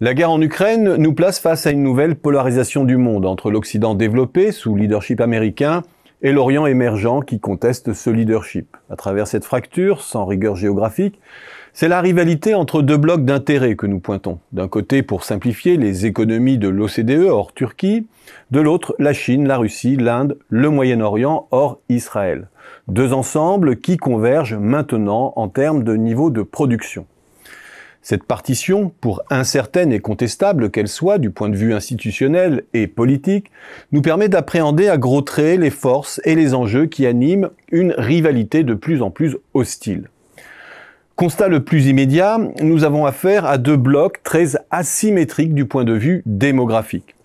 La guerre en Ukraine nous place face à une nouvelle polarisation du monde entre l'Occident développé sous leadership américain et l'Orient émergent qui conteste ce leadership. À travers cette fracture, sans rigueur géographique, c'est la rivalité entre deux blocs d'intérêts que nous pointons. D'un côté, pour simplifier, les économies de l'OCDE hors Turquie, de l'autre, la Chine, la Russie, l'Inde, le Moyen-Orient hors Israël. Deux ensembles qui convergent maintenant en termes de niveau de production. Cette partition, pour incertaine et contestable qu'elle soit du point de vue institutionnel et politique, nous permet d'appréhender à gros traits les forces et les enjeux qui animent une rivalité de plus en plus hostile. Constat le plus immédiat, nous avons affaire à deux blocs très asymétriques du point de vue démographique.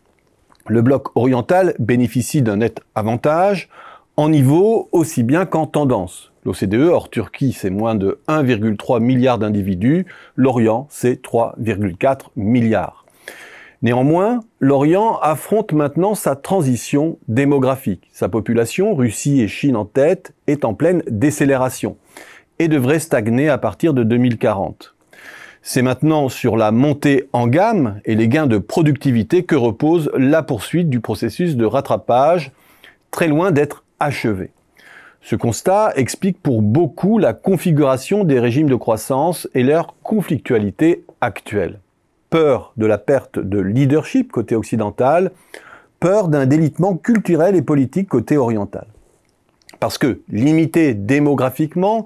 Le bloc oriental bénéficie d'un net avantage en niveau aussi bien qu'en tendance. L'OCDE, hors Turquie, c'est moins de 1,3 milliard d'individus. L'Orient, c'est 3,4 milliards. Néanmoins, l'Orient affronte maintenant sa transition démographique. Sa population, Russie et Chine en tête, est en pleine décélération et devrait stagner à partir de 2040. C'est maintenant sur la montée en gamme et les gains de productivité que repose la poursuite du processus de rattrapage, très loin d'être achevé. Ce constat explique pour beaucoup la configuration des régimes de croissance et leur conflictualité actuelle. Peur de la perte de leadership côté occidental, peur d'un délitement culturel et politique côté oriental. Parce que, limité démographiquement,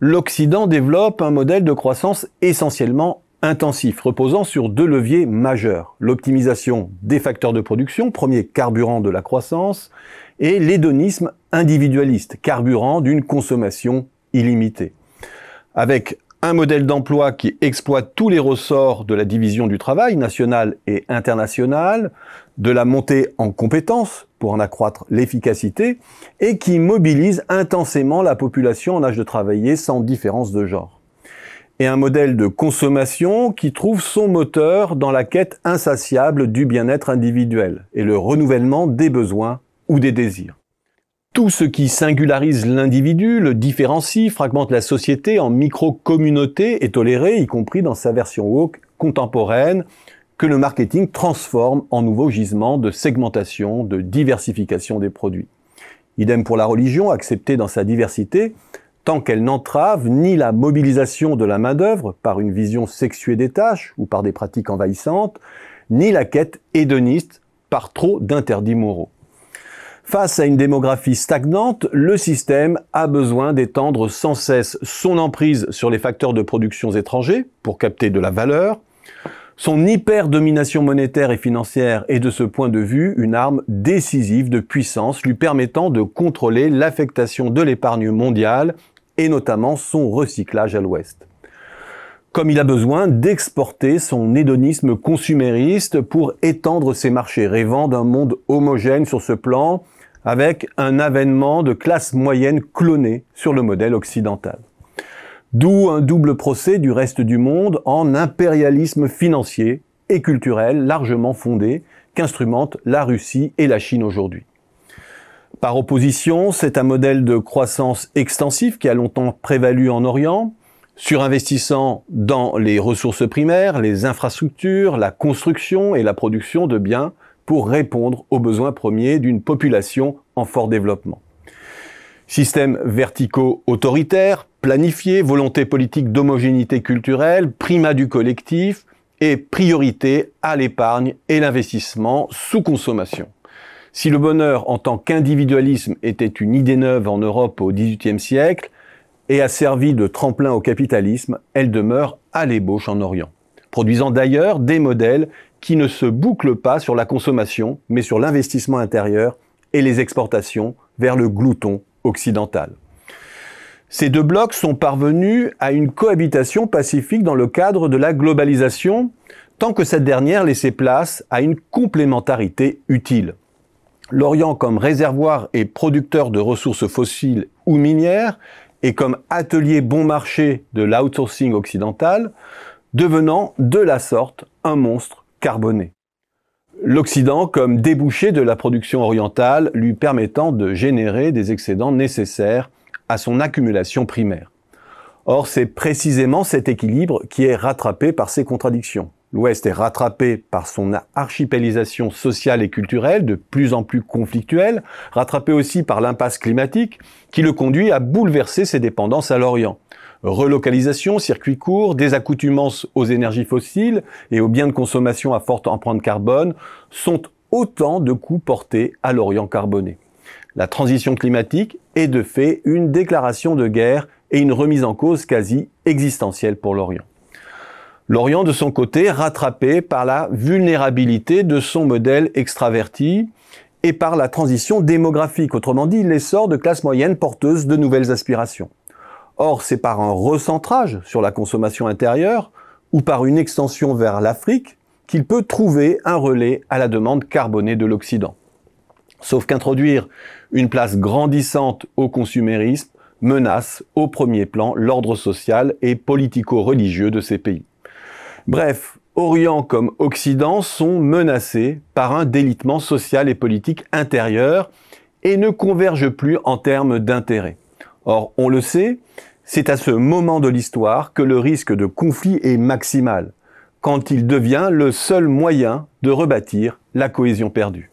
l'Occident développe un modèle de croissance essentiellement intensif, reposant sur deux leviers majeurs. L'optimisation des facteurs de production, premier carburant de la croissance, et l'hédonisme individualiste, carburant d'une consommation illimitée. Avec un modèle d'emploi qui exploite tous les ressorts de la division du travail national et international, de la montée en compétences pour en accroître l'efficacité, et qui mobilise intensément la population en âge de travailler sans différence de genre. Et un modèle de consommation qui trouve son moteur dans la quête insatiable du bien-être individuel et le renouvellement des besoins ou des désirs. Tout ce qui singularise l'individu, le différencie, fragmente la société en micro-communautés est toléré, y compris dans sa version woke contemporaine, que le marketing transforme en nouveau gisement de segmentation, de diversification des produits. Idem pour la religion, acceptée dans sa diversité, tant qu'elle n'entrave ni la mobilisation de la main-d'œuvre par une vision sexuée des tâches ou par des pratiques envahissantes, ni la quête hédoniste par trop d'interdits moraux. Face à une démographie stagnante, le système a besoin d'étendre sans cesse son emprise sur les facteurs de production étrangers pour capter de la valeur. Son hyper-domination monétaire et financière est de ce point de vue une arme décisive de puissance lui permettant de contrôler l'affectation de l'épargne mondiale et notamment son recyclage à l'ouest. Comme il a besoin d'exporter son hédonisme consumériste pour étendre ses marchés, rêvant d'un monde homogène sur ce plan, avec un avènement de classe moyenne clonée sur le modèle occidental. D'où un double procès du reste du monde en impérialisme financier et culturel largement fondé qu'instrumentent la Russie et la Chine aujourd'hui. Par opposition, c'est un modèle de croissance extensif qui a longtemps prévalu en Orient, surinvestissant dans les ressources primaires, les infrastructures, la construction et la production de biens pour répondre aux besoins premiers d'une population en fort développement. Système vertico-autoritaire, planifié, volonté politique d'homogénéité culturelle, primat du collectif et priorité à l'épargne et l'investissement sous consommation. Si le bonheur en tant qu'individualisme était une idée neuve en Europe au XVIIIe siècle et a servi de tremplin au capitalisme, elle demeure à l'ébauche en Orient, produisant d'ailleurs des modèles qui ne se boucle pas sur la consommation, mais sur l'investissement intérieur et les exportations vers le glouton occidental. Ces deux blocs sont parvenus à une cohabitation pacifique dans le cadre de la globalisation, tant que cette dernière laissait place à une complémentarité utile. L'Orient comme réservoir et producteur de ressources fossiles ou minières, et comme atelier bon marché de l'outsourcing occidental, devenant de la sorte un monstre carboné. L'Occident comme débouché de la production orientale lui permettant de générer des excédents nécessaires à son accumulation primaire. Or, c'est précisément cet équilibre qui est rattrapé par ces contradictions. L'Ouest est rattrapé par son archipélisation sociale et culturelle, de plus en plus conflictuelle, rattrapé aussi par l'impasse climatique, qui le conduit à bouleverser ses dépendances à l'Orient. Relocalisation, circuits courts, désaccoutumance aux énergies fossiles et aux biens de consommation à forte empreinte carbone sont autant de coûts portés à l'Orient carboné. La transition climatique est de fait une déclaration de guerre et une remise en cause quasi existentielle pour l'Orient. L'Orient, de son côté, rattrapé par la vulnérabilité de son modèle extraverti et par la transition démographique, autrement dit l'essor de classes moyennes porteuses de nouvelles aspirations. Or, c'est par un recentrage sur la consommation intérieure ou par une extension vers l'Afrique qu'il peut trouver un relais à la demande carbonée de l'Occident. Sauf qu'introduire une place grandissante au consumérisme menace au premier plan l'ordre social et politico-religieux de ces pays. Bref, Orient comme Occident sont menacés par un délitement social et politique intérieur et ne convergent plus en termes d'intérêt. Or, on le sait, c'est à ce moment de l'histoire que le risque de conflit est maximal, quand il devient le seul moyen de rebâtir la cohésion perdue.